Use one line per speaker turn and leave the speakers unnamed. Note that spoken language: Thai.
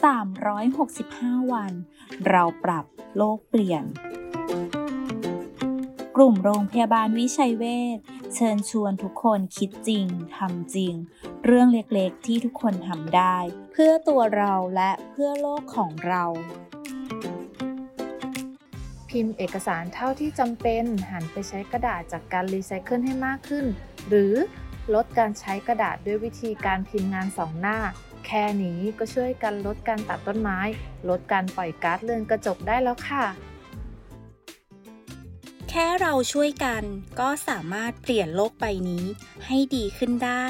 365 วัน เราปรับโลกเปลี่ยน กลุ่มโรงพยาบาลวิชัยเวชเชิญชวนทุกคนคิดจริงทำจริง เรื่องเล็กๆที่ทุกคนทำได้ เพื่อตัวเราและเพื่อโลกของเรา
พิมพ์เอกสารเท่าที่จำเป็นหันไปใช้กระดาษจากการรีไซเคิลให้มากขึ้น หรือ ลดการใช้กระดาษด้วยวิธีการพิมพ์งานสองหน้า แค่นี้ก็ช่วยกันลดการตัดต้นไม้ ลดการปล่อยก๊าซเรือนกระจกได้แล้วค่ะ
แค่เราช่วยกันก็สามารถเปลี่ยนโลกใบนี้ให้ดีขึ้นได้